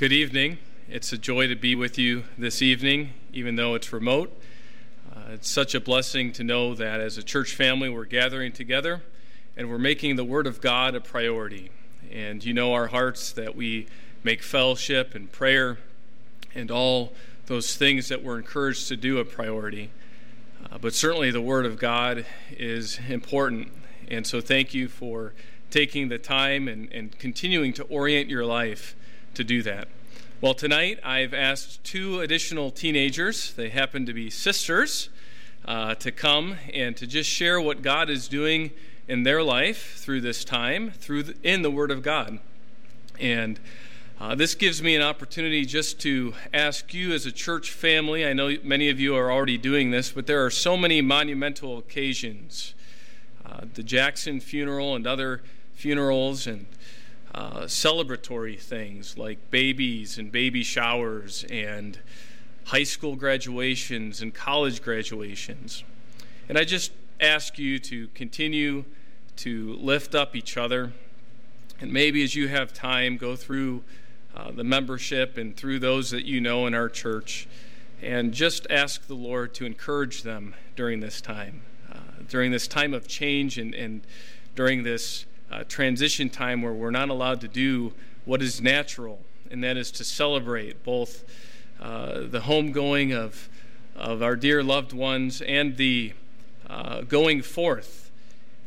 Good evening. It's a joy to be with you this evening, even though it's remote. Uh, it's such a blessing to know that as a church family, we're gathering together and we're making the Word of God a priority. And you know our hearts that we make fellowship and prayer and all those things that we're encouraged to do a priority. Uh, but certainly the Word of God is important. And so thank you for taking the time and, and continuing to orient your life to do that. Well, tonight I've asked two additional teenagers, they happen to be sisters, uh, to come and to just share what God is doing in their life through this time, through the, in the Word of God. And uh, this gives me an opportunity just to ask you as a church family. I know many of you are already doing this, but there are so many monumental occasions uh, the Jackson funeral and other funerals and uh, celebratory things like babies and baby showers and high school graduations and college graduations. And I just ask you to continue to lift up each other. And maybe as you have time, go through uh, the membership and through those that you know in our church and just ask the Lord to encourage them during this time, uh, during this time of change and, and during this uh, transition time where we're not allowed to do what is natural, and that is to celebrate both uh, the homegoing of, of our dear loved ones and the uh, going forth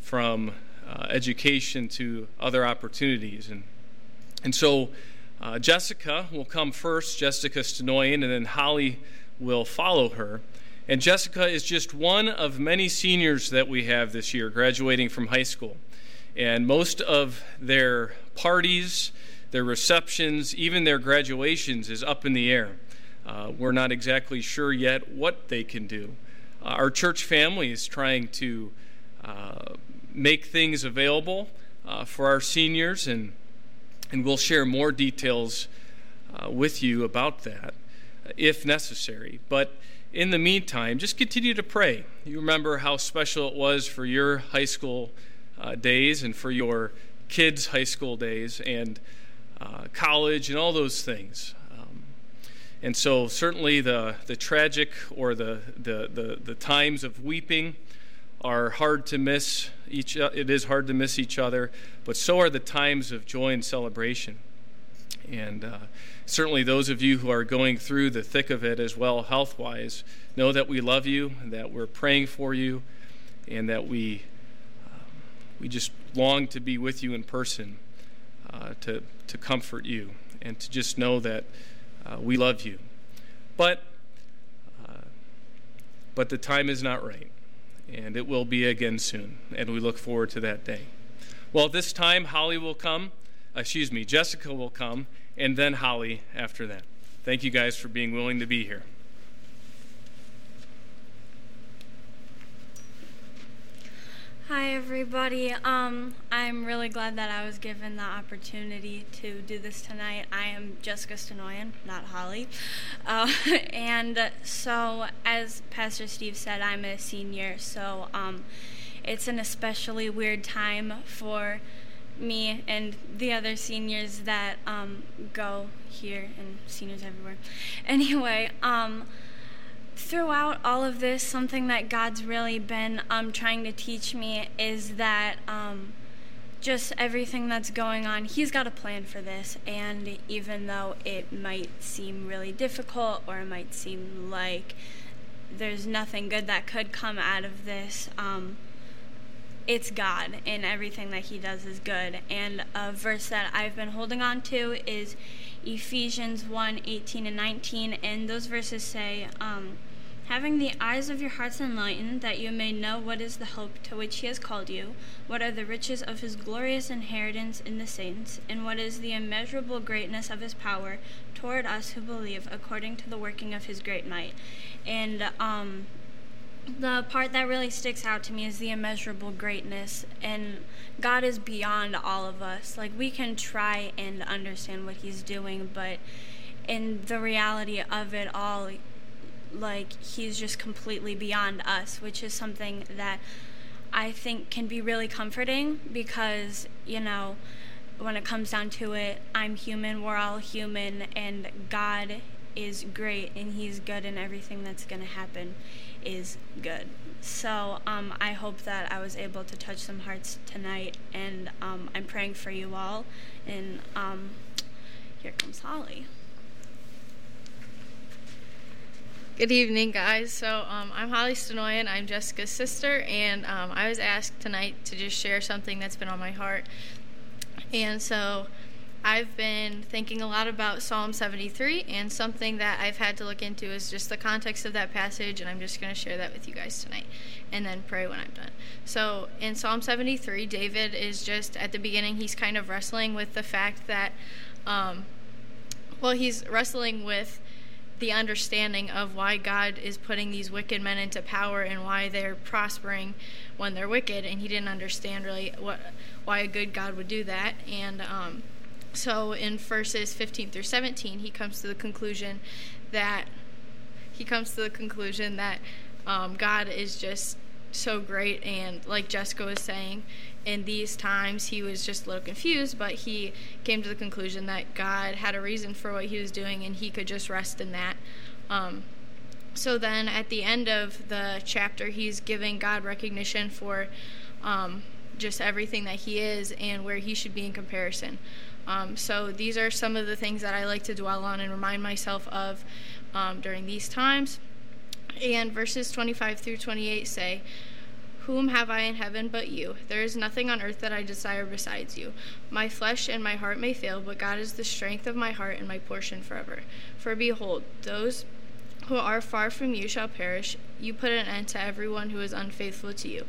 from uh, education to other opportunities. And, and so uh, Jessica will come first, Jessica Stenoyan, and then Holly will follow her. And Jessica is just one of many seniors that we have this year graduating from high school. And most of their parties, their receptions, even their graduations is up in the air. Uh, we're not exactly sure yet what they can do. Uh, our church family is trying to uh, make things available uh, for our seniors, and, and we'll share more details uh, with you about that if necessary. But in the meantime, just continue to pray. You remember how special it was for your high school uh, days and for your kids' high school days and uh, college and all those things. Um, and so, certainly, the, the tragic or the, the, the, the, times of weeping are hard to miss. Each, it is hard to miss each other, but so are the times of joy and celebration. And uh, certainly, those of you who are going through the thick of it as well, health wise, know that we love you, that we're praying for you, and that we we just long to be with you in person, uh, to, to comfort you, and to just know that uh, we love you. But, uh, but the time is not right, and it will be again soon, and we look forward to that day. Well, this time, Holly will come, excuse me, Jessica will come, and then Holly after that. Thank you guys for being willing to be here. Hi, everybody. Um, I'm really glad that I was given the opportunity to do this tonight. I am Jessica Stenoyan, not Holly. Uh, and so, as Pastor Steve said, I'm a senior, so um, it's an especially weird time for me and the other seniors that um, go here and seniors everywhere. Anyway, um, throughout all of this, something that God's really been um, trying to teach me is that um, just everything that's going on, He's got a plan for this. And even though it might seem really difficult or it might seem like there's nothing good that could come out of this, um, it's God and everything that He does is good. And a verse that I've been holding on to is Ephesians 1 18 and 19. And those verses say, um, having the eyes of your hearts enlightened, that you may know what is the hope to which he has called you, what are the riches of his glorious inheritance in the saints, and what is the immeasurable greatness of his power toward us who believe, according to the working of his great might. And um, the part that really sticks out to me is the immeasurable greatness and God is beyond all of us. Like we can try and understand what he's doing, but in the reality of it all, like he's just completely beyond us, which is something that I think can be really comforting because, you know, when it comes down to it, I'm human, we're all human, and God is great and He's good, and everything that's going to happen is good. So um, I hope that I was able to touch some hearts tonight, and um, I'm praying for you all. And um, here comes Holly. Good evening, guys. So um, I'm Holly Stenoyan. I'm Jessica's sister, and um, I was asked tonight to just share something that's been on my heart. And so I've been thinking a lot about Psalm 73, and something that I've had to look into is just the context of that passage, and I'm just going to share that with you guys tonight, and then pray when I'm done. So in Psalm 73, David is just at the beginning, he's kind of wrestling with the fact that, um, well, he's wrestling with the understanding of why God is putting these wicked men into power and why they're prospering when they're wicked, and he didn't understand really what why a good God would do that. And um, so in verses 15 through 17, he comes to the conclusion that he comes to the conclusion that um, God is just so great, and like Jessica was saying, in these times he was just a little confused, but he came to the conclusion that God had a reason for what he was doing and he could just rest in that. Um, so then at the end of the chapter, he's giving God recognition for um, just everything that he is and where he should be in comparison. Um, so these are some of the things that I like to dwell on and remind myself of um, during these times. And verses 25 through 28 say, whom have I in heaven but you? There is nothing on earth that I desire besides you. My flesh and my heart may fail, but God is the strength of my heart and my portion forever. For behold, those who are far from you shall perish. You put an end to everyone who is unfaithful to you.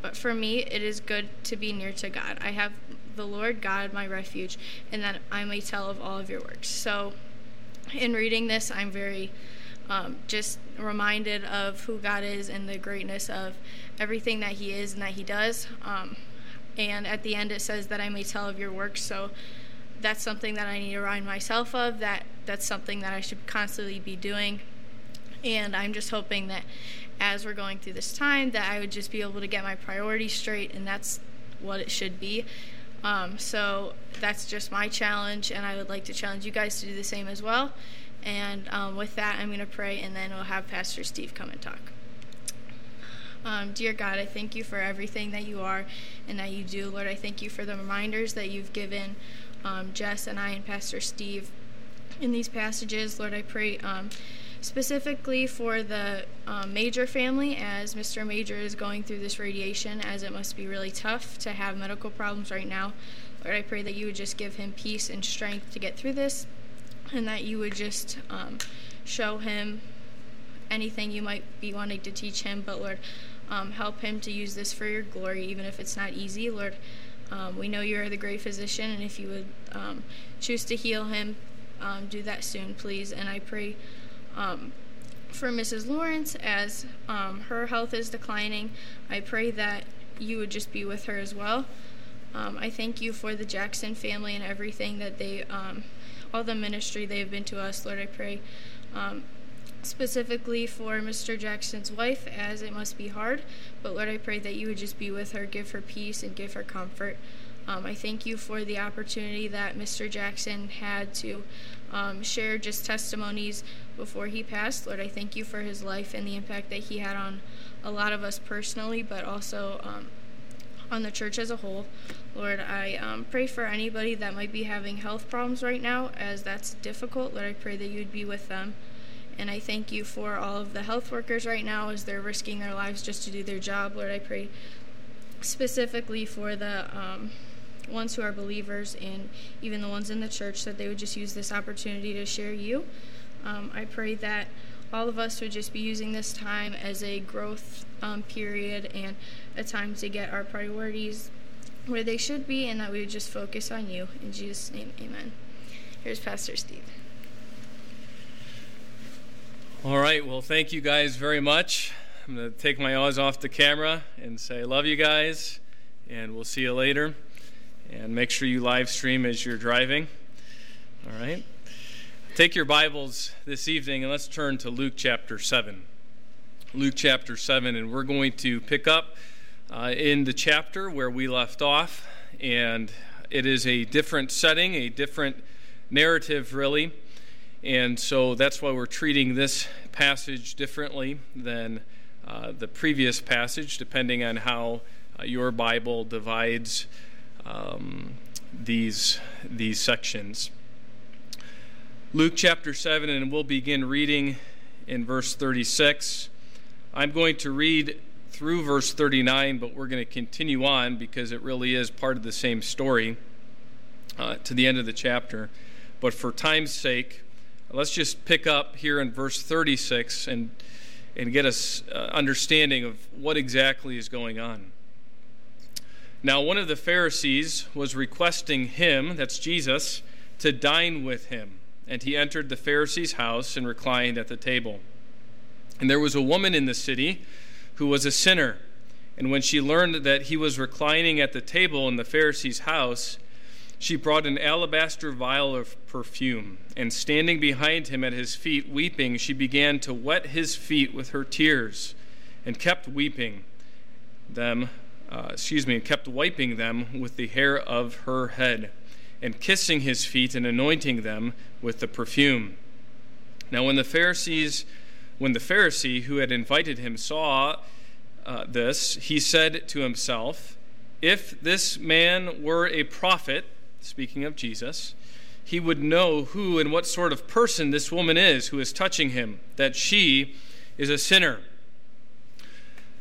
But for me, it is good to be near to God. I have the Lord God my refuge, and that I may tell of all of your works. So, in reading this, I'm very um, just reminded of who God is and the greatness of everything that He is and that He does. Um, and at the end, it says that I may tell of your works. So that's something that I need to remind myself of. That that's something that I should constantly be doing. And I'm just hoping that as we're going through this time, that I would just be able to get my priorities straight, and that's what it should be. Um, so that's just my challenge, and I would like to challenge you guys to do the same as well. And um, with that, I'm going to pray, and then we'll have Pastor Steve come and talk. Um, dear God, I thank you for everything that you are and that you do. Lord, I thank you for the reminders that you've given um, Jess and I and Pastor Steve in these passages. Lord, I pray um, specifically for the um, Major family as Mr. Major is going through this radiation, as it must be really tough to have medical problems right now. Lord, I pray that you would just give him peace and strength to get through this and that you would just um, show him anything you might be wanting to teach him. But Lord, um, help him to use this for your glory, even if it's not easy. Lord, um, we know you are the great physician, and if you would um, choose to heal him, um, do that soon, please. And I pray um, for Mrs. Lawrence as her health is declining. I pray that you would just be with her as well. I thank you for the Jackson family and everything that they all the ministry they have been to us. Lord, I pray um, specifically for Mr. Jackson's wife, as it must be hard. But Lord, I pray that you would just be with her, give her peace, and give her comfort. Um, I thank you for the opportunity that Mr. Jackson had to um, share just testimonies before he passed. Lord, I thank you for his life and the impact that he had on a lot of us personally, but also um, on the church as a whole. Lord, I um, pray for anybody that might be having health problems right now, as that's difficult. Lord, I pray that you would be with them. And I thank you for all of the health workers right now as they're risking their lives just to do their job. Lord, I pray specifically for the um, ones who are believers and even the ones in the church that they would just use this opportunity to share you. Um, I pray that all of us would just be using this time as a growth um, period and a time to get our priorities where they should be, and that we would just focus on you. In Jesus' name, amen. Here's Pastor Steve. All right, well, thank you guys very much. I'm going to take my eyes off the camera and say, love you guys, and we'll see you later. And make sure you live stream as you're driving. All right. Take your Bibles this evening and let's turn to Luke chapter 7. Luke chapter 7, and we're going to pick up uh, in the chapter where we left off. And it is a different setting, a different narrative, really. And so that's why we're treating this passage differently than uh, the previous passage, depending on how uh, your Bible divides um, these, these sections. Luke chapter 7, and we'll begin reading in verse 36. I'm going to read through verse 39, but we're going to continue on because it really is part of the same story uh, to the end of the chapter. But for time's sake, let's just pick up here in verse 36 and, and get us uh, understanding of what exactly is going on. Now, one of the Pharisees was requesting him, that's Jesus, to dine with him. And he entered the Pharisee's house and reclined at the table. And there was a woman in the city who was a sinner. And when she learned that he was reclining at the table in the Pharisee's house, she brought an alabaster vial of perfume, and standing behind him at his feet, weeping, she began to wet his feet with her tears, and kept weeping them, uh, excuse me, and kept wiping them with the hair of her head, and kissing his feet and anointing them with the perfume. Now, when the Pharisees when the Pharisee who had invited him saw uh, this, he said to himself, If this man were a prophet, speaking of Jesus, he would know who and what sort of person this woman is who is touching him, that she is a sinner.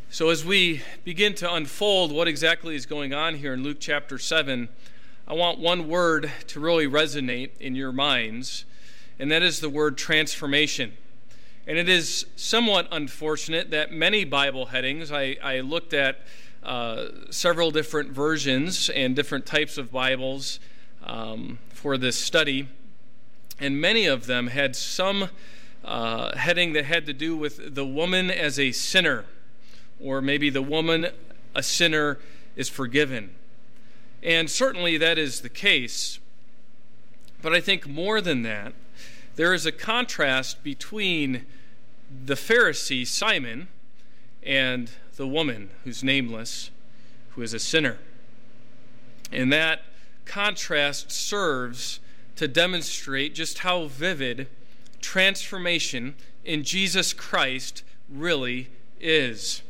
So, as we begin to unfold what exactly is going on here in Luke chapter 7, I want one word to really resonate in your minds, and that is the word transformation. And it is somewhat unfortunate that many Bible headings, I, I looked at uh, several different versions and different types of Bibles um, for this study, and many of them had some uh, heading that had to do with the woman as a sinner, or maybe the woman, a sinner, is forgiven. And certainly that is the case. But I think more than that, there is a contrast between the Pharisee, Simon, and the woman who's nameless, who is a sinner. And that contrast serves to demonstrate just how vivid transformation in Jesus Christ really is.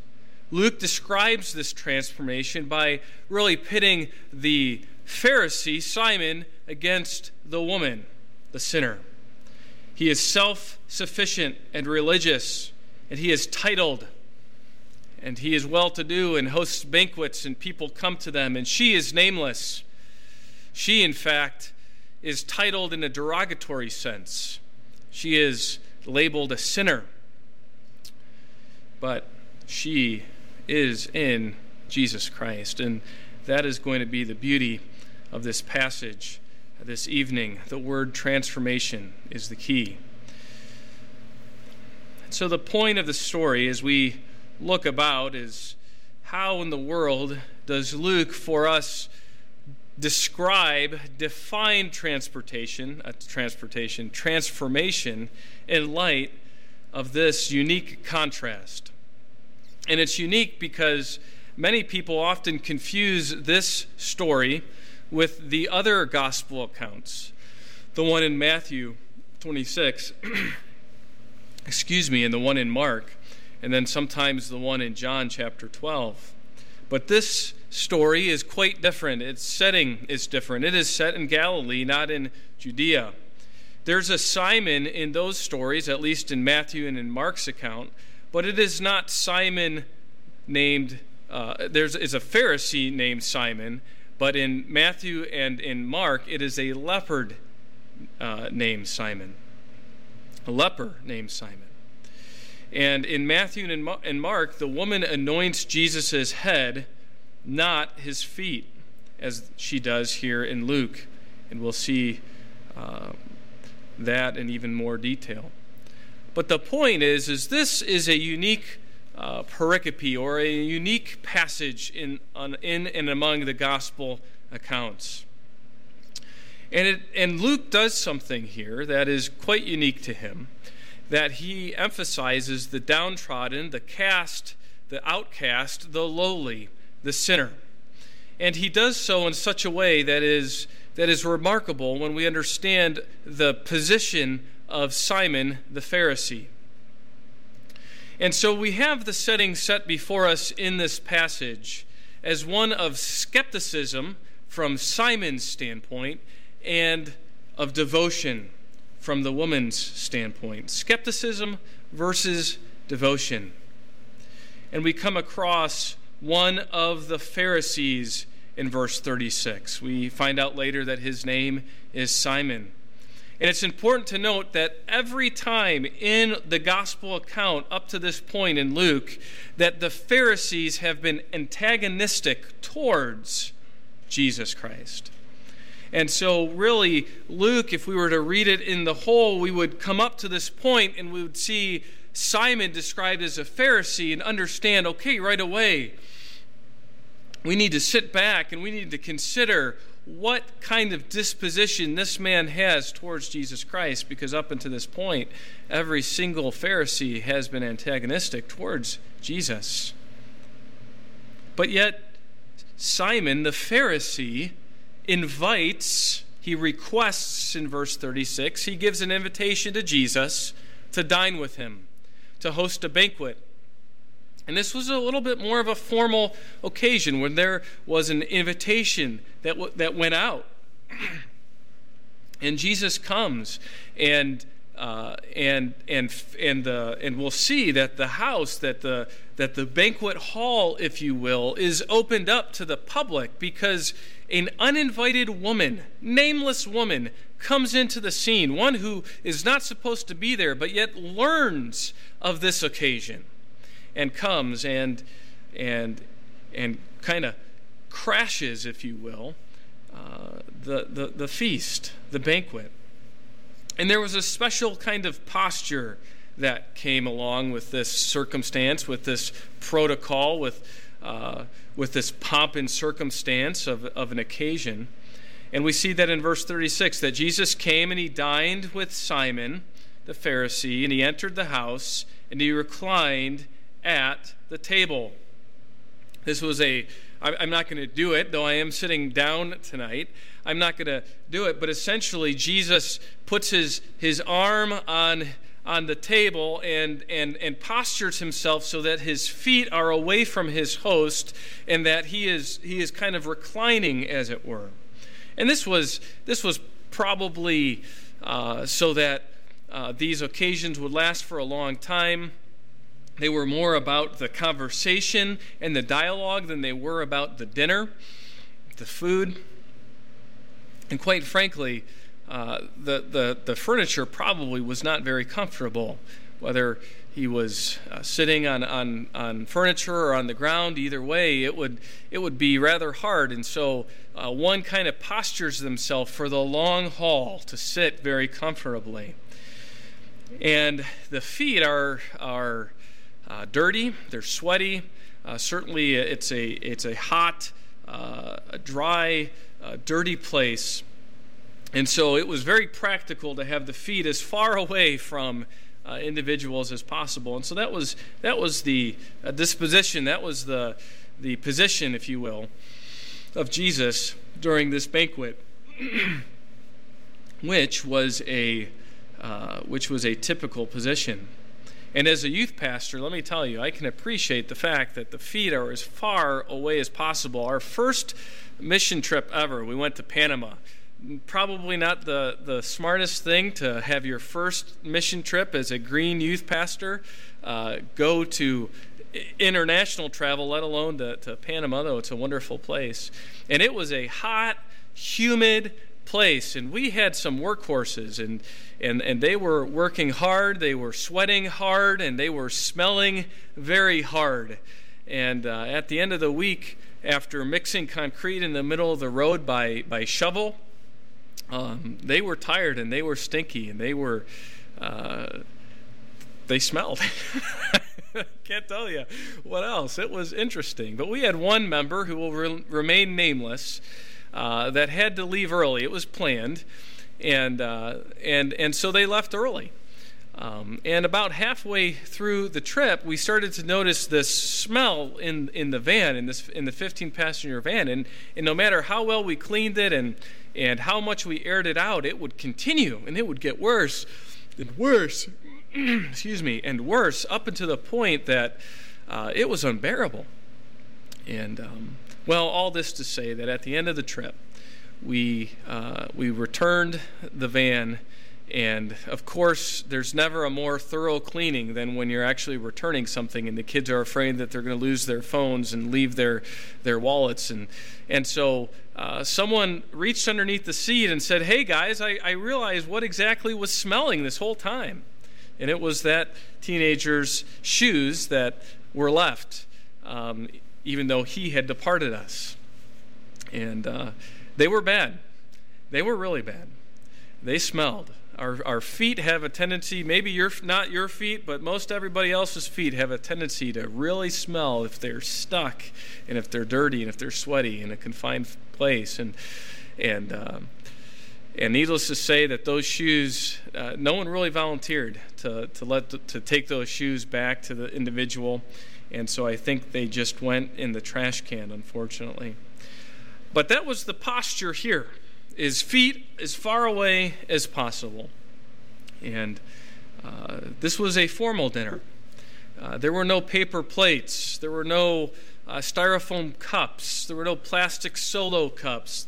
Luke describes this transformation by really pitting the Pharisee, Simon, against the woman, the sinner. He is self sufficient and religious, and he is titled, and he is well to do and hosts banquets, and people come to them, and she is nameless. She, in fact, is titled in a derogatory sense. She is labeled a sinner, but she is in Jesus Christ, and that is going to be the beauty of this passage this evening, the word transformation is the key. So, the point of the story as we look about is how in the world does Luke for us describe, define transportation, uh, transportation, transformation in light of this unique contrast? And it's unique because many people often confuse this story with the other gospel accounts, the one in Matthew 26, excuse me, and the one in Mark, and then sometimes the one in John chapter 12. But this story is quite different. Its setting is different. It is set in Galilee, not in Judea. There's a Simon in those stories, at least in Matthew and in Mark's account, but it is not Simon named, uh, there's is a Pharisee named Simon, but in Matthew and in Mark, it is a leopard uh, named Simon. A leper named Simon. And in Matthew and Mark, the woman anoints Jesus' head, not his feet, as she does here in Luke. And we'll see uh, that in even more detail. But the point is, is this is a unique uh, pericope or a unique passage in, on, in and among the gospel accounts. And, it, and Luke does something here that is quite unique to him, that he emphasizes the downtrodden, the cast, the outcast, the lowly, the sinner. And he does so in such a way that is, that is remarkable when we understand the position of Simon the Pharisee. And so we have the setting set before us in this passage as one of skepticism from Simon's standpoint and of devotion from the woman's standpoint. Skepticism versus devotion. And we come across one of the Pharisees in verse 36. We find out later that his name is Simon. And it's important to note that every time in the gospel account up to this point in Luke, that the Pharisees have been antagonistic towards Jesus Christ. And so, really, Luke, if we were to read it in the whole, we would come up to this point and we would see Simon described as a Pharisee and understand okay, right away, we need to sit back and we need to consider what kind of disposition this man has towards Jesus Christ, because up until this point, every single Pharisee has been antagonistic towards Jesus. But yet, Simon the Pharisee invites, he requests in verse 36, he gives an invitation to Jesus to dine with him, to host a banquet. And this was a little bit more of a formal occasion when there was an invitation that, w- that went out. and Jesus comes and uh, and and and the and we'll see that the house that the that the banquet hall, if you will, is opened up to the public because an uninvited woman, nameless woman, comes into the scene, one who is not supposed to be there, but yet learns of this occasion and comes and and and kind of crashes, if you will, uh, the, the the feast, the banquet. And there was a special kind of posture that came along with this circumstance, with this protocol, with uh, with this pomp and circumstance of, of an occasion. And we see that in verse 36 that Jesus came and he dined with Simon the Pharisee, and he entered the house and he reclined at the table. This was a, I'm not going to do it, though I am sitting down tonight. I'm not going to do it, but essentially, Jesus puts his, his arm on, on the table and, and, and postures himself so that his feet are away from his host and that he is, he is kind of reclining, as it were. And this was, this was probably uh, so that uh, these occasions would last for a long time. They were more about the conversation and the dialogue than they were about the dinner, the food. And quite frankly, uh, the, the, the furniture probably was not very comfortable, whether he was uh, sitting on, on, on furniture or on the ground. Either way, it would, it would be rather hard. And so uh, one kind of postures themselves for the long haul to sit very comfortably. And the feet are, are uh, dirty, they're sweaty. Uh, certainly, it's a, it's a hot, uh, a dry, uh, dirty place. And so it was very practical to have the feet as far away from uh, individuals as possible. And so that was, that was the uh, disposition, that was the, the position, if you will, of Jesus during this banquet, which was a, which was a typical position. And as a youth pastor, let me tell you, I can appreciate the fact that the feet are as far away as possible. Our first mission trip ever, we went to Panama. Probably not the, the smartest thing to have your first mission trip as a green youth pastor uh, go to international travel, let alone to, to Panama, though it's a wonderful place. And it was a hot, humid, place and we had some workhorses and, and, and they were working hard they were sweating hard and they were smelling very hard. And uh, at the end of the week after mixing concrete in the middle of the road by, by shovel um, they were tired and they were stinky and they were uh, they smelled. Can't tell you what else. It was interesting. But we had one member who will re- remain nameless uh, that had to leave early. It was planned, and uh, and and so they left early. Um, and about halfway through the trip, we started to notice this smell in, in the van, in, this, in the 15 passenger van. And, and no matter how well we cleaned it and, and how much we aired it out, it would continue and it would get worse and worse, excuse me, and worse up until the point that uh, it was unbearable. And, um, well, all this to say that at the end of the trip, we, uh, we returned the van and of course, there's never a more thorough cleaning than when you're actually returning something, and the kids are afraid that they're going to lose their phones and leave their their wallets. And and so uh, someone reached underneath the seat and said, "Hey guys, I, I realized what exactly was smelling this whole time." And it was that teenager's shoes that were left, um, even though he had departed us. And uh, they were bad. They were really bad. They smelled. Our, our feet have a tendency, maybe your, not your feet, but most everybody else's feet have a tendency to really smell if they're stuck and if they're dirty and if they're sweaty in a confined place. And, and, um, and needless to say that those shoes, uh, no one really volunteered to, to, let to take those shoes back to the individual. And so I think they just went in the trash can, unfortunately. But that was the posture here his feet as far away as possible. And uh, this was a formal dinner. Uh, there were no paper plates, there were no uh, styrofoam cups, there were no plastic solo cups.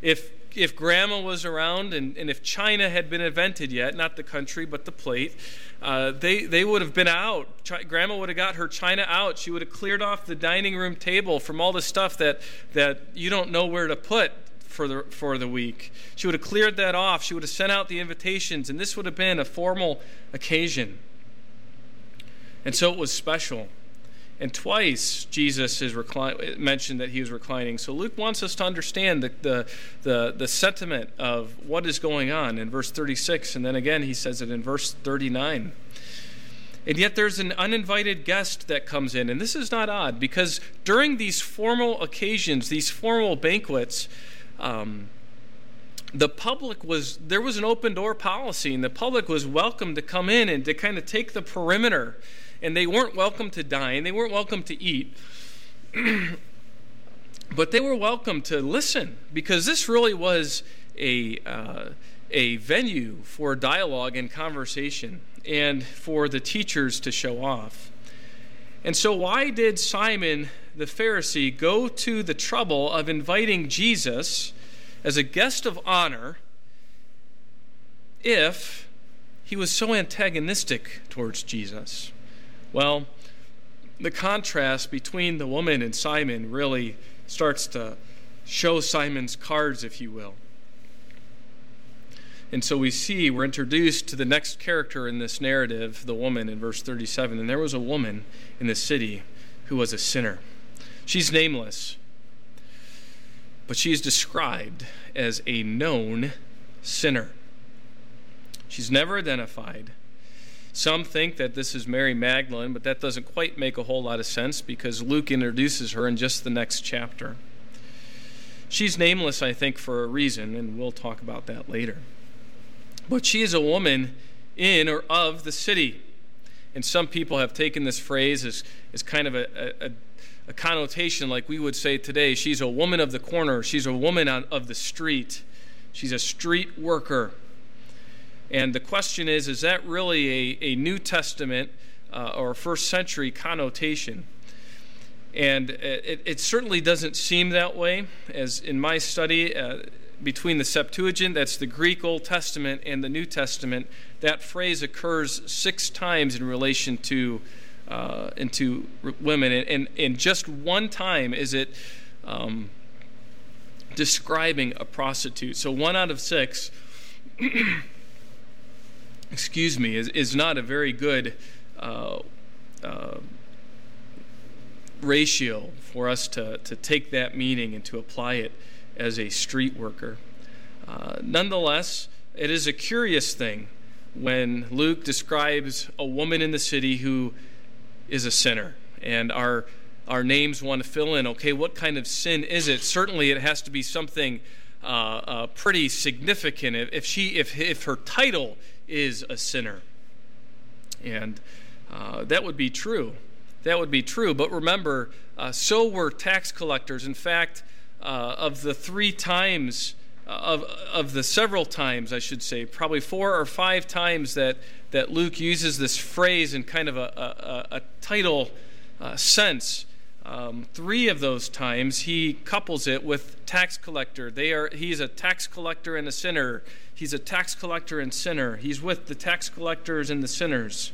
If if grandma was around and, and if China had been invented yet, not the country, but the plate, uh, they, they would have been out. Ch- grandma would have got her China out. She would have cleared off the dining room table from all the stuff that, that you don't know where to put for the, for the week. She would have cleared that off. She would have sent out the invitations, and this would have been a formal occasion. And so it was special. And twice Jesus is recli- mentioned that he was reclining. So Luke wants us to understand the, the, the, the, sentiment of what is going on in verse 36, and then again he says it in verse 39. And yet there's an uninvited guest that comes in. And this is not odd because during these formal occasions, these formal banquets, um, the public was there was an open door policy and the public was welcome to come in and to kind of take the perimeter and they weren't welcome to dine they weren't welcome to eat but they were welcome to listen because this really was a uh, a venue for dialogue and conversation and for the teachers to show off and so why did simon the Pharisee go to the trouble of inviting Jesus as a guest of honor if he was so antagonistic towards Jesus? Well, the contrast between the woman and Simon really starts to show Simon's cards, if you will. And so we see, we're introduced to the next character in this narrative, the woman in verse 37. And there was a woman in the city who was a sinner. She's nameless, but she is described as a known sinner. She's never identified. Some think that this is Mary Magdalene, but that doesn't quite make a whole lot of sense because Luke introduces her in just the next chapter. She's nameless, I think, for a reason, and we'll talk about that later. But she is a woman in or of the city. And some people have taken this phrase as, as kind of a, a, a connotation like we would say today. She's a woman of the corner, she's a woman on, of the street, she's a street worker. And the question is is that really a, a New Testament uh, or first century connotation? And it, it, certainly doesn't seem that way, as in my study uh, between the Septuagint, that's the Greek Old Testament, and the New Testament, that phrase occurs six times in relation to uh, into women. And, and, and, just one time is it um, describing a prostitute. So one out of six, excuse me, is, is not a very good uh, uh, ratio for us to, to take that meaning and to apply it as a street worker. Uh, nonetheless, it is a curious thing when Luke describes a woman in the city who is a sinner. And our, our names want to fill in okay, what kind of sin is it? Certainly, it has to be something uh, uh, pretty significant if, she, if, if her title is a sinner. And uh, that would be true. That would be true. But remember, uh, so were tax collectors. In fact, uh, of the three times, uh, of, of the several times, I should say, probably four or five times that, that Luke uses this phrase in kind of a, a, a title uh, sense. Um, three of those times he couples it with tax collector. They are he's a tax collector and a sinner. He's a tax collector and sinner. He's with the tax collectors and the sinners.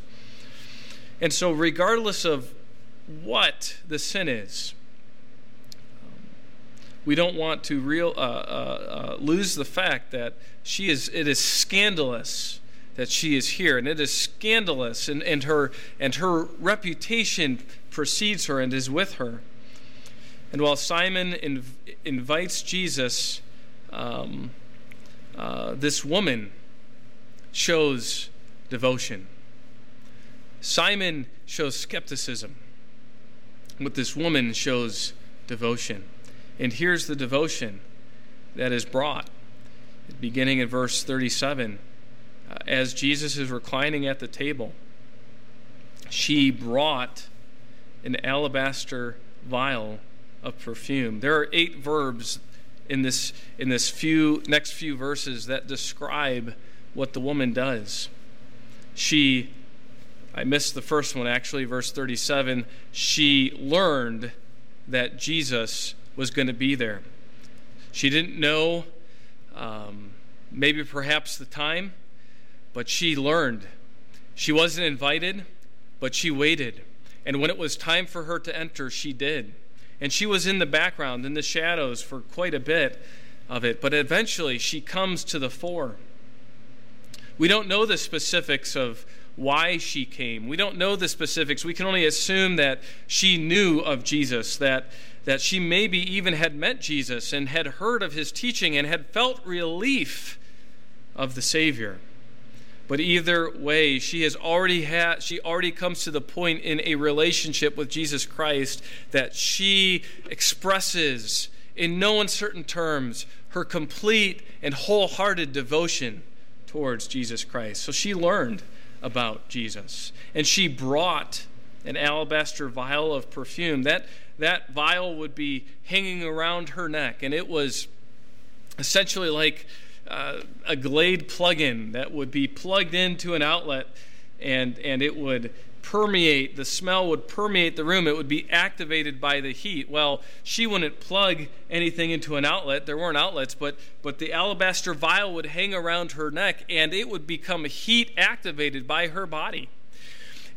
And so, regardless of what the sin is, we don't want to real, uh, uh, uh, lose the fact that she is. It is scandalous that she is here, and it is scandalous, and, and her and her reputation precedes her and is with her. And while Simon inv- invites Jesus, um, uh, this woman shows devotion. Simon shows skepticism, but this woman shows devotion. And here's the devotion that is brought, beginning in verse 37. Uh, as Jesus is reclining at the table, she brought an alabaster vial of perfume. There are eight verbs in this in this few next few verses that describe what the woman does. She I missed the first one actually, verse 37. She learned that Jesus was going to be there. She didn't know, um, maybe perhaps the time, but she learned. She wasn't invited, but she waited. And when it was time for her to enter, she did. And she was in the background, in the shadows, for quite a bit of it. But eventually, she comes to the fore. We don't know the specifics of why she came. We don't know the specifics. We can only assume that she knew of Jesus, that, that she maybe even had met Jesus and had heard of his teaching and had felt relief of the Savior. But either way, she has already had she already comes to the point in a relationship with Jesus Christ that she expresses in no uncertain terms her complete and wholehearted devotion towards Jesus Christ. So she learned about Jesus. And she brought an alabaster vial of perfume. That, that vial would be hanging around her neck, and it was essentially like uh, a Glade plug-in that would be plugged into an outlet, and, and it would permeate, the smell would permeate the room. It would be activated by the heat. Well, she wouldn't plug anything into an outlet. There weren't outlets, but, but the alabaster vial would hang around her neck and it would become heat activated by her body.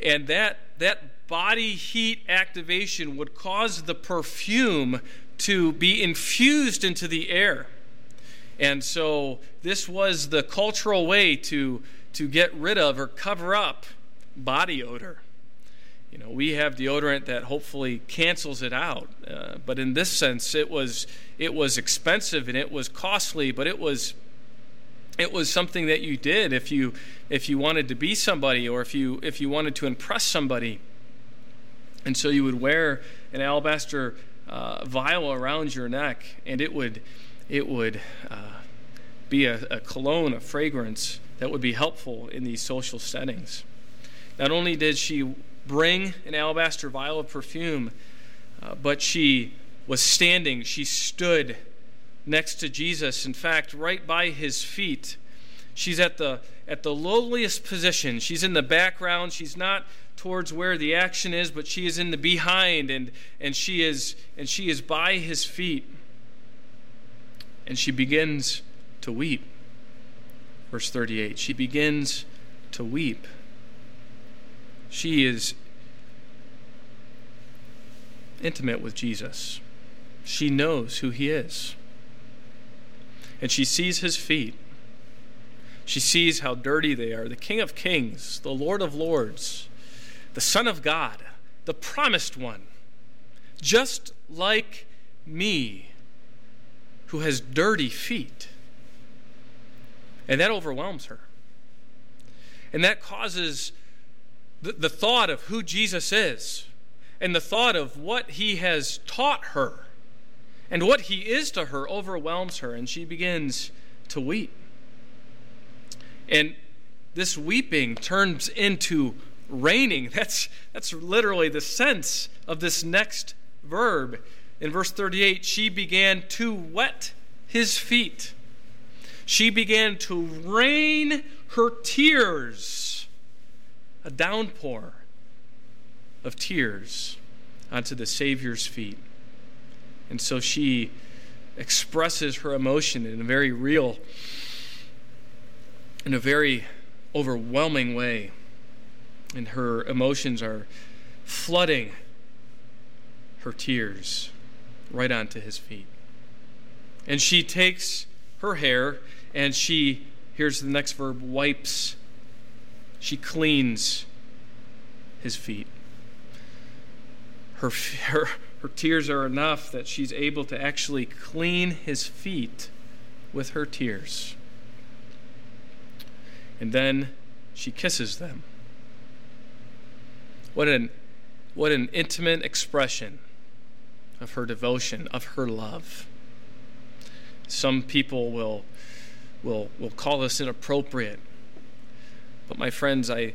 And that, that body heat activation would cause the perfume to be infused into the air. And so this was the cultural way to, to get rid of or cover up body odor. You know, we have deodorant that hopefully cancels it out, uh, but in this sense, it was it was expensive and it was costly, but it was it was something that you did if you if you wanted to be somebody or if you if you wanted to impress somebody. And so you would wear an alabaster uh, vial around your neck, and it would it would uh, be a, a cologne, a fragrance that would be helpful in these social settings. Not only did she bring an alabaster vial of perfume, uh, but she was standing, she stood next to Jesus. In fact, right by his feet. She's at the at the lowliest position. She's in the background. She's not towards where the action is, but she is in the behind and and she is and she is by his feet. And she begins to weep. Verse 38. She begins to weep. She is intimate with Jesus. She knows who he is. And she sees his feet. She sees how dirty they are. The King of Kings, the Lord of Lords, the Son of God, the promised one, just like me, who has dirty feet. And that overwhelms her. And that causes the, the thought of who Jesus is and the thought of what he has taught her and what he is to her overwhelms her, and she begins to weep. And this weeping turns into raining. That's, that's literally the sense of this next verb. In verse 38, she began to wet his feet. She began to rain her tears, a downpour of tears onto the Savior's feet. And so she expresses her emotion in a very real, in a very overwhelming way. And her emotions are flooding her tears right onto his feet. And she takes her hair and she, here's the next verb, wipes. She cleans his feet. Her, her, her tears are enough that she's able to actually clean his feet with her tears. And then she kisses them. What an, what an intimate expression of her devotion, of her love. Some people will, will, will call this inappropriate. But, my friends, I,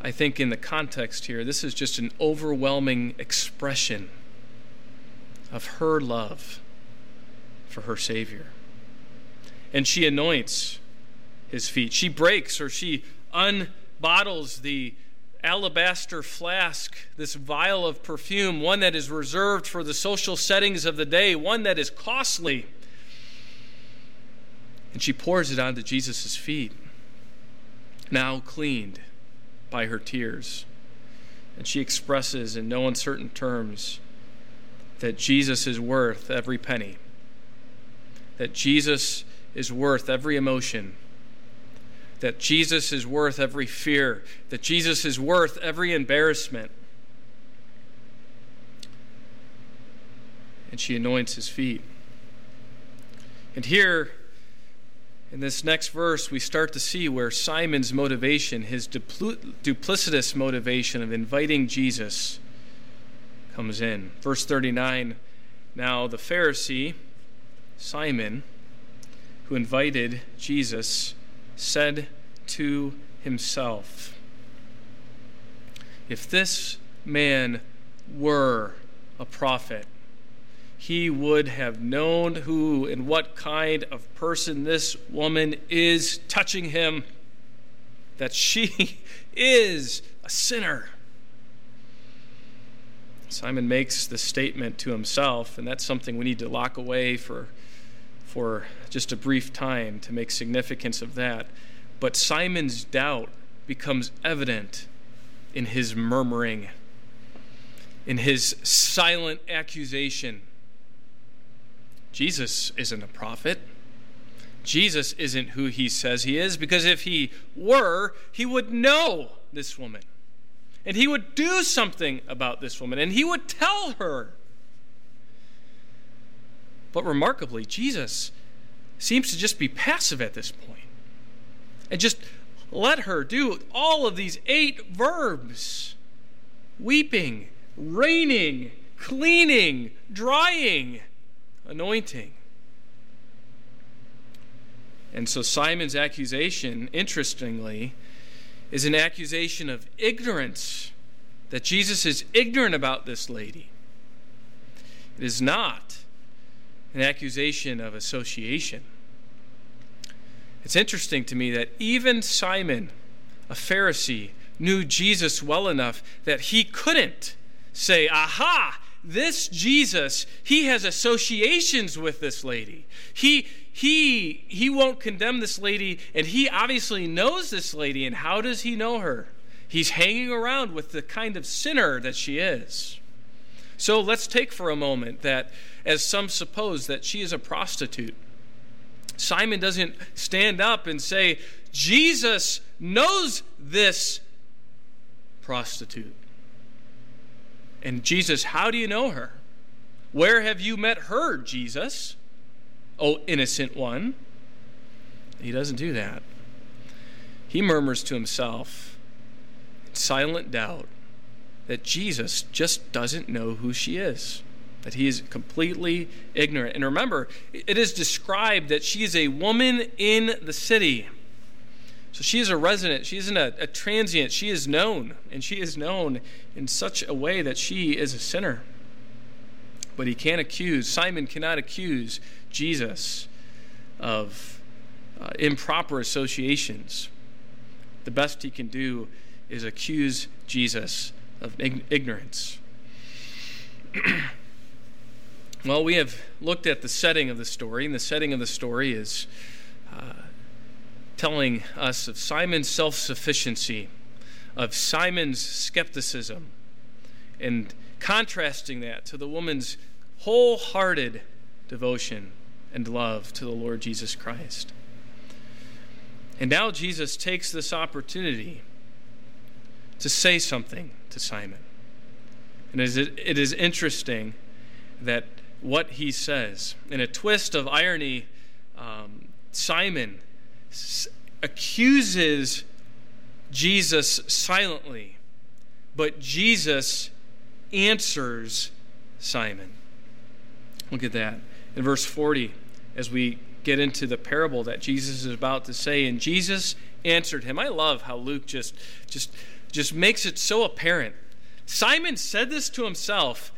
I think in the context here, this is just an overwhelming expression of her love for her Savior. And she anoints his feet. She breaks or she unbottles the alabaster flask, this vial of perfume, one that is reserved for the social settings of the day, one that is costly. And she pours it onto Jesus' feet, now cleaned by her tears. And she expresses in no uncertain terms that Jesus is worth every penny, that Jesus is worth every emotion, that Jesus is worth every fear, that Jesus is worth every embarrassment. And she anoints his feet. And here, in this next verse, we start to see where Simon's motivation, his duplicitous motivation of inviting Jesus, comes in. Verse 39 Now the Pharisee, Simon, who invited Jesus, said to himself, If this man were a prophet, he would have known who and what kind of person this woman is touching him, that she is a sinner. Simon makes the statement to himself, and that's something we need to lock away for, for just a brief time to make significance of that. But Simon's doubt becomes evident in his murmuring, in his silent accusation. Jesus isn't a prophet. Jesus isn't who he says he is, because if he were, he would know this woman. And he would do something about this woman, and he would tell her. But remarkably, Jesus seems to just be passive at this point and just let her do all of these eight verbs weeping, raining, cleaning, drying, anointing. And so Simon's accusation, interestingly, is an accusation of ignorance, that Jesus is ignorant about this lady. It is not an accusation of association. It's interesting to me that even Simon, a Pharisee, knew Jesus well enough that he couldn't say, Aha, this Jesus, he has associations with this lady. He, he, he won't condemn this lady, and he obviously knows this lady. And how does he know her? He's hanging around with the kind of sinner that she is. So let's take for a moment that, as some suppose, that she is a prostitute. Simon doesn't stand up and say, Jesus knows this prostitute. And Jesus, how do you know her? Where have you met her, Jesus? Oh, innocent one. He doesn't do that. He murmurs to himself in silent doubt that Jesus just doesn't know who she is, that he is completely ignorant. And remember, it is described that she is a woman in the city. So she is a resident. She isn't a, a transient. She is known, and she is known in such a way that she is a sinner. But he can't accuse, Simon cannot accuse Jesus of uh, improper associations. The best he can do is accuse Jesus of ignorance. well, we have looked at the setting of the story, and the setting of the story is uh, telling us of Simon's self sufficiency, of Simon's skepticism, and contrasting that to the woman's wholehearted devotion and love to the Lord Jesus Christ. And now Jesus takes this opportunity to say something to Simon. And it is interesting that what he says, in a twist of irony, um, Simon accuses Jesus silently, but Jesus answers Simon. Look at that. In verse 40, as we get into the parable that Jesus is about to say, and Jesus answered him. I love how Luke just just just makes it so apparent. Simon said this to himself,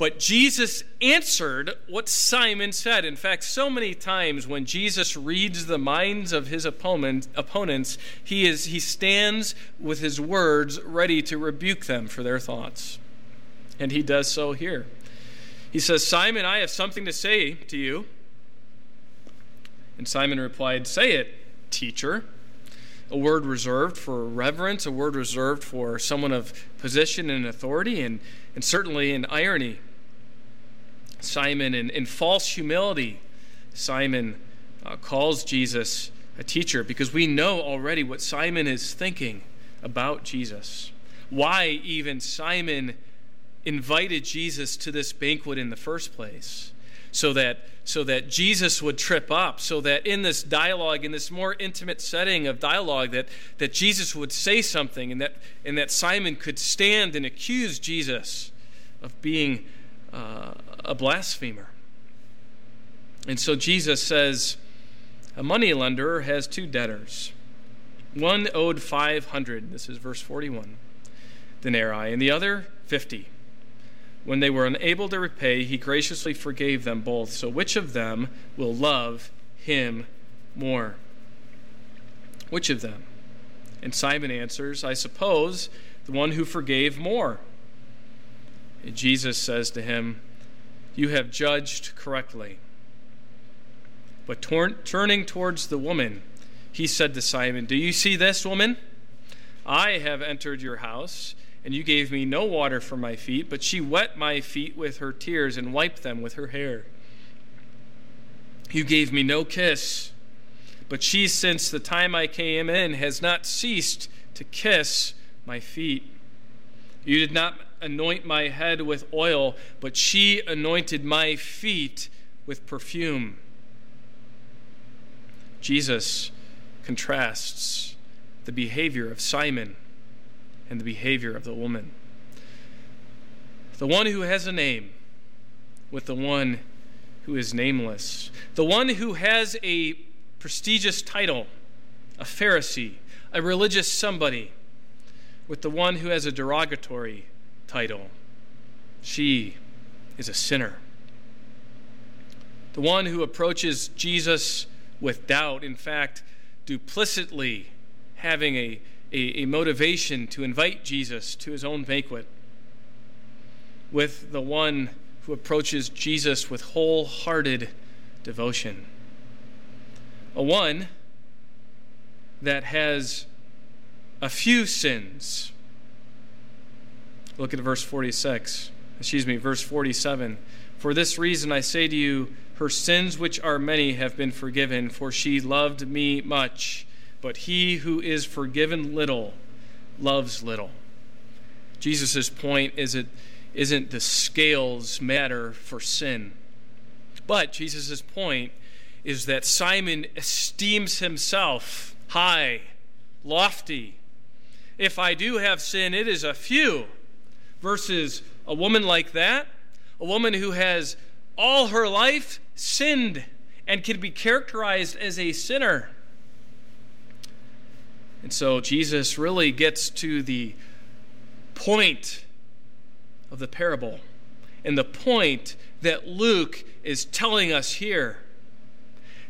but Jesus answered what Simon said. In fact, so many times when Jesus reads the minds of his opponent, opponents, he, is, he stands with his words ready to rebuke them for their thoughts. And he does so here. He says, Simon, I have something to say to you. And Simon replied, Say it, teacher. A word reserved for reverence, a word reserved for someone of position and authority, and, and certainly in irony. Simon, in, in false humility, Simon uh, calls Jesus a teacher because we know already what Simon is thinking about Jesus. Why even Simon invited Jesus to this banquet in the first place. So that, so that Jesus would trip up, so that in this dialogue, in this more intimate setting of dialogue, that, that Jesus would say something and that, and that Simon could stand and accuse Jesus of being uh, a blasphemer. And so Jesus says, A moneylender has two debtors. One owed 500, this is verse 41, denarii, and the other 50. When they were unable to repay, he graciously forgave them both. So which of them will love him more? Which of them? And Simon answers, I suppose the one who forgave more. Jesus says to him, You have judged correctly. But tor- turning towards the woman, he said to Simon, Do you see this woman? I have entered your house, and you gave me no water for my feet, but she wet my feet with her tears and wiped them with her hair. You gave me no kiss, but she, since the time I came in, has not ceased to kiss my feet. You did not anoint my head with oil, but she anointed my feet with perfume. Jesus contrasts the behavior of Simon and the behavior of the woman. The one who has a name with the one who is nameless. The one who has a prestigious title, a Pharisee, a religious somebody, with the one who has a derogatory title. She is a sinner. The one who approaches Jesus with doubt, in fact, duplicitly having a, a, a, motivation to invite Jesus to his own banquet, with the one who approaches Jesus with wholehearted devotion. A one that has a few sins Look at verse 46. Excuse me, verse 47. For this reason I say to you, her sins, which are many, have been forgiven, for she loved me much. But he who is forgiven little loves little. Jesus' point is it isn't the scales matter for sin. But Jesus' point is that Simon esteems himself high, lofty. If I do have sin, it is a few versus a woman like that, a woman who has all her life sinned and can be characterized as a sinner. And so Jesus really gets to the point of the parable and the point that Luke is telling us here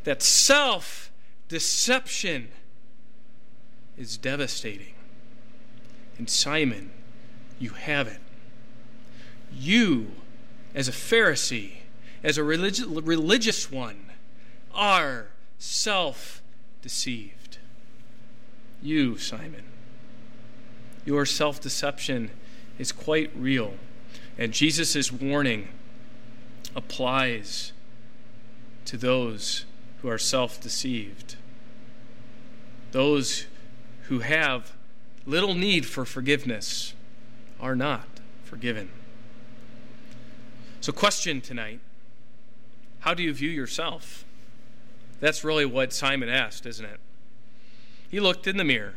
that self deception is devastating. And Simon, you have it. You, as a Pharisee, as a religi- religious one, are self deceived. You, Simon, your self deception is quite real. And Jesus' warning applies to those who are self deceived, those who have little need for forgiveness are not forgiven. So, question tonight How do you view yourself? That's really what Simon asked, isn't it? He looked in the mirror.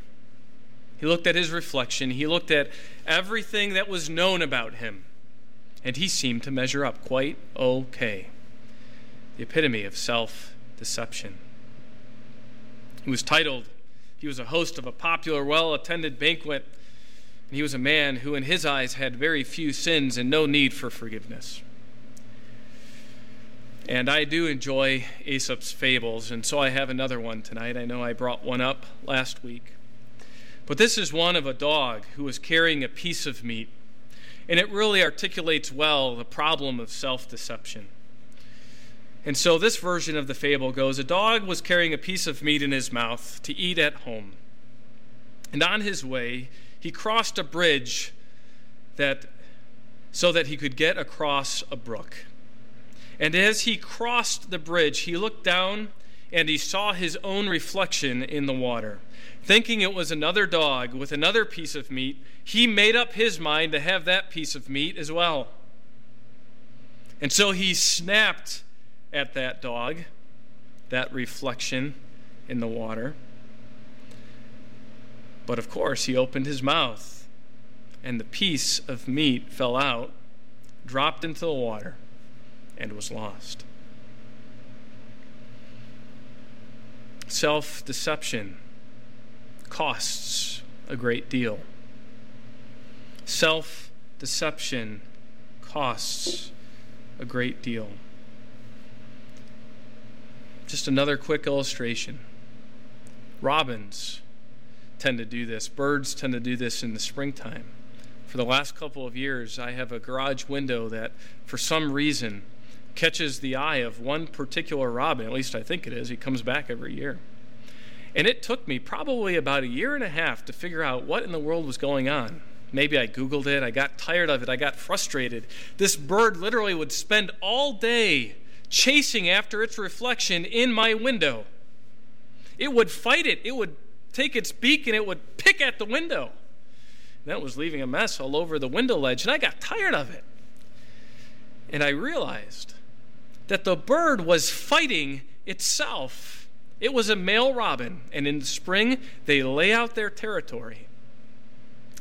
He looked at his reflection. He looked at everything that was known about him. And he seemed to measure up quite okay. The epitome of self deception. He was titled, he was a host of a popular, well attended banquet, he was a man who, in his eyes, had very few sins and no need for forgiveness. And I do enjoy Aesop's fables, and so I have another one tonight. I know I brought one up last week. But this is one of a dog who was carrying a piece of meat, and it really articulates well the problem of self deception. And so this version of the fable goes A dog was carrying a piece of meat in his mouth to eat at home. And on his way, he crossed a bridge that so that he could get across a brook. And as he crossed the bridge, he looked down and he saw his own reflection in the water. Thinking it was another dog with another piece of meat, he made up his mind to have that piece of meat as well. And so he snapped at that dog, that reflection in the water. But of course, he opened his mouth, and the piece of meat fell out, dropped into the water and was lost. Self deception costs a great deal. Self deception costs a great deal. Just another quick illustration. Robins tend to do this, birds tend to do this in the springtime. For the last couple of years, I have a garage window that, for some reason, catches the eye of one particular robin, at least I think it is. He comes back every year. And it took me probably about a year and a half to figure out what in the world was going on. Maybe I Googled it, I got tired of it, I got frustrated. This bird literally would spend all day chasing after its reflection in my window. It would fight it, it would take its beak and it would pick at the window. that was leaving a mess all over the window ledge, and I got tired of it. And I realized that the bird was fighting itself. It was a male robin, and in the spring they lay out their territory.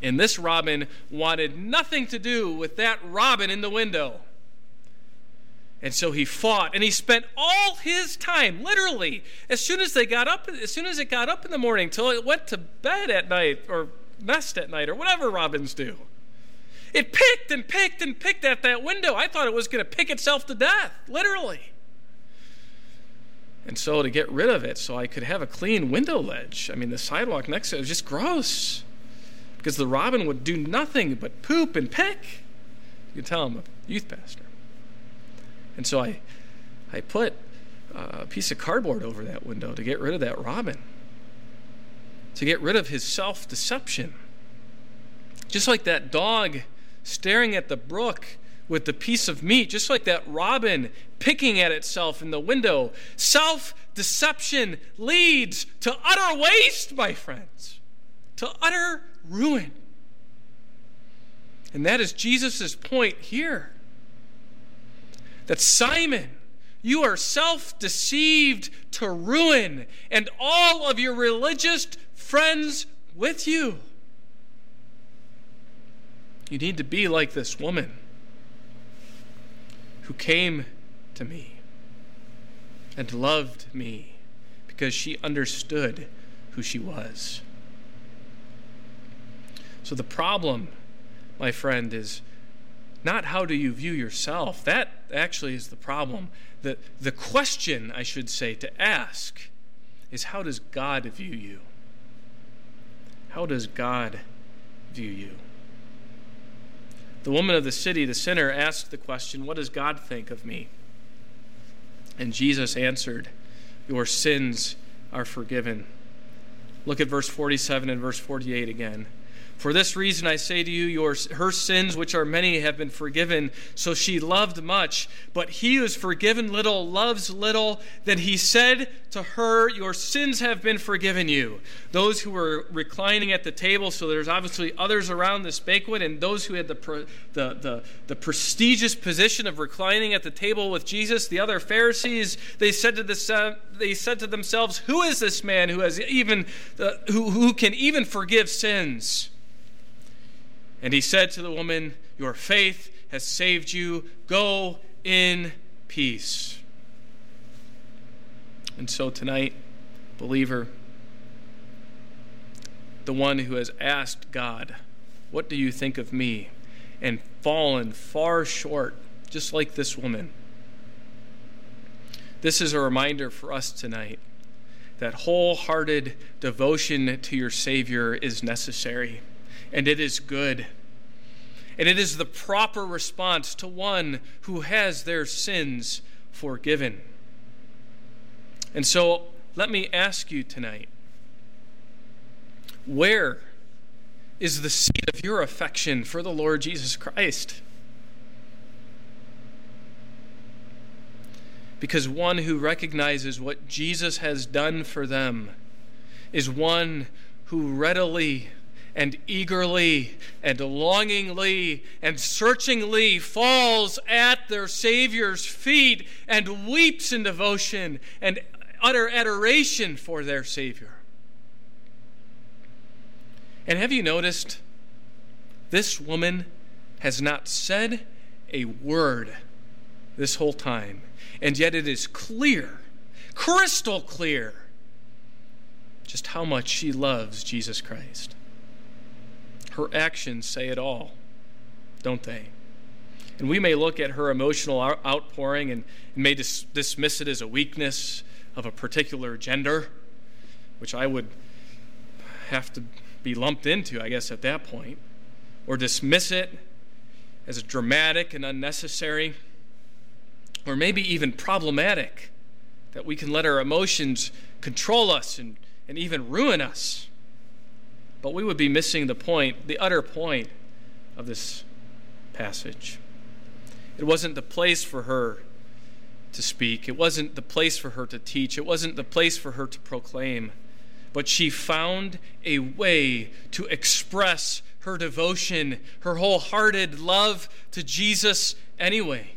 And this robin wanted nothing to do with that robin in the window. And so he fought and he spent all his time, literally, as soon as they got up, as soon as it got up in the morning till it went to bed at night or nest at night or whatever robins do. It picked and picked and picked at that window. I thought it was going to pick itself to death, literally. And so to get rid of it, so I could have a clean window ledge. I mean, the sidewalk next to it was just gross because the robin would do nothing but poop and pick. You can tell I'm a youth pastor. And so I, I put uh, a piece of cardboard over that window to get rid of that robin, to get rid of his self deception. Just like that dog staring at the brook with the piece of meat, just like that robin picking at itself in the window. Self deception leads to utter waste, my friends, to utter ruin. And that is Jesus' point here. That Simon, you are self deceived to ruin, and all of your religious friends with you. You need to be like this woman who came to me and loved me because she understood who she was. So the problem, my friend, is not how do you view yourself. That actually is the problem. The, the question, I should say, to ask is how does God view you? How does God view you? The woman of the city, the sinner, asked the question, What does God think of me? And Jesus answered, Your sins are forgiven. Look at verse 47 and verse 48 again. For this reason I say to you, your, her sins, which are many, have been forgiven. So she loved much. But he who is forgiven little loves little. Then he said to her, Your sins have been forgiven you. Those who were reclining at the table, so there's obviously others around this banquet, and those who had the, the, the, the prestigious position of reclining at the table with Jesus, the other Pharisees, they said to, the, they said to themselves, Who is this man who, has even, uh, who, who can even forgive sins? And he said to the woman, Your faith has saved you. Go in peace. And so tonight, believer, the one who has asked God, What do you think of me? and fallen far short, just like this woman. This is a reminder for us tonight that wholehearted devotion to your Savior is necessary and it is good. And it is the proper response to one who has their sins forgiven. And so let me ask you tonight where is the seat of your affection for the Lord Jesus Christ? Because one who recognizes what Jesus has done for them is one who readily and eagerly and longingly and searchingly falls at their Savior's feet and weeps in devotion and utter adoration for their Savior. And have you noticed this woman has not said a word this whole time, and yet it is clear, crystal clear, just how much she loves Jesus Christ. Her actions say it all, don't they? And we may look at her emotional outpouring and may dis- dismiss it as a weakness of a particular gender, which I would have to be lumped into, I guess, at that point, or dismiss it as dramatic and unnecessary, or maybe even problematic, that we can let our emotions control us and, and even ruin us. But we would be missing the point, the utter point of this passage. It wasn't the place for her to speak, it wasn't the place for her to teach, it wasn't the place for her to proclaim. But she found a way to express her devotion, her wholehearted love to Jesus anyway.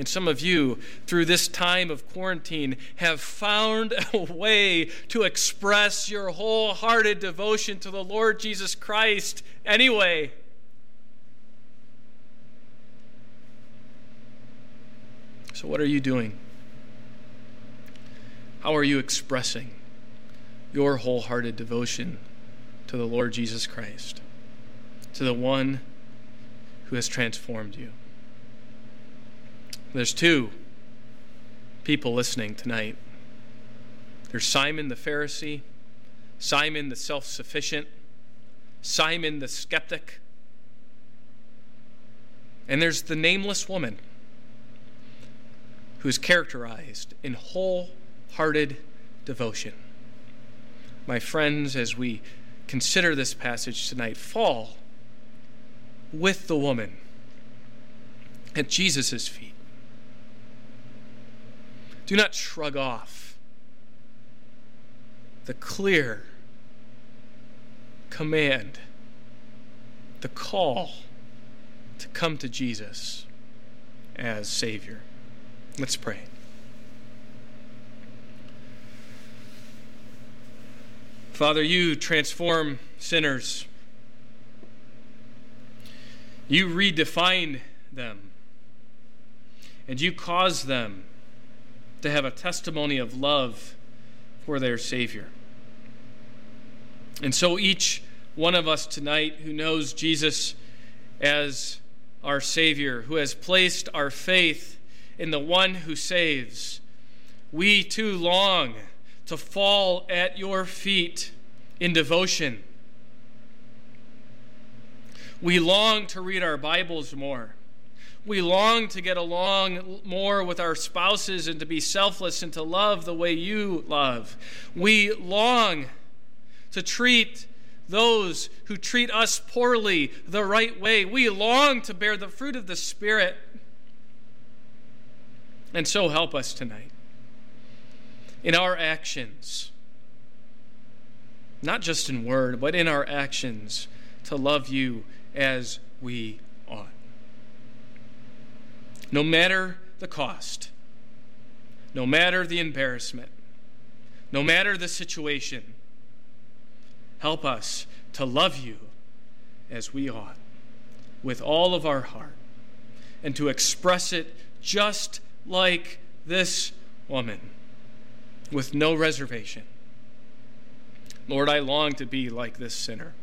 And some of you, through this time of quarantine, have found a way to express your wholehearted devotion to the Lord Jesus Christ anyway. So, what are you doing? How are you expressing your wholehearted devotion to the Lord Jesus Christ, to the one who has transformed you? There's two people listening tonight. There's Simon the Pharisee, Simon the self sufficient, Simon the skeptic, and there's the nameless woman who is characterized in wholehearted devotion. My friends, as we consider this passage tonight, fall with the woman at Jesus' feet. Do not shrug off the clear command, the call to come to Jesus as Savior. Let's pray. Father, you transform sinners. You redefine them. And you cause them to have a testimony of love for their Savior. And so each one of us tonight who knows Jesus as our Savior, who has placed our faith in the one who saves, we too long to fall at your feet in devotion. We long to read our Bibles more. We long to get along more with our spouses and to be selfless and to love the way you love. We long to treat those who treat us poorly the right way. We long to bear the fruit of the Spirit. And so help us tonight in our actions, not just in word, but in our actions, to love you as we. No matter the cost, no matter the embarrassment, no matter the situation, help us to love you as we ought with all of our heart and to express it just like this woman with no reservation. Lord, I long to be like this sinner.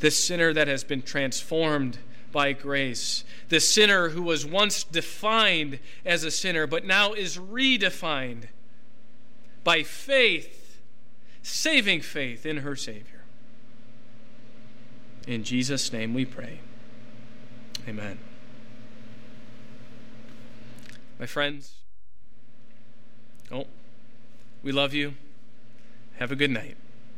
This sinner that has been transformed by grace. The sinner who was once defined as a sinner, but now is redefined by faith, saving faith in her Savior. In Jesus' name we pray. Amen. My friends, oh, we love you. Have a good night.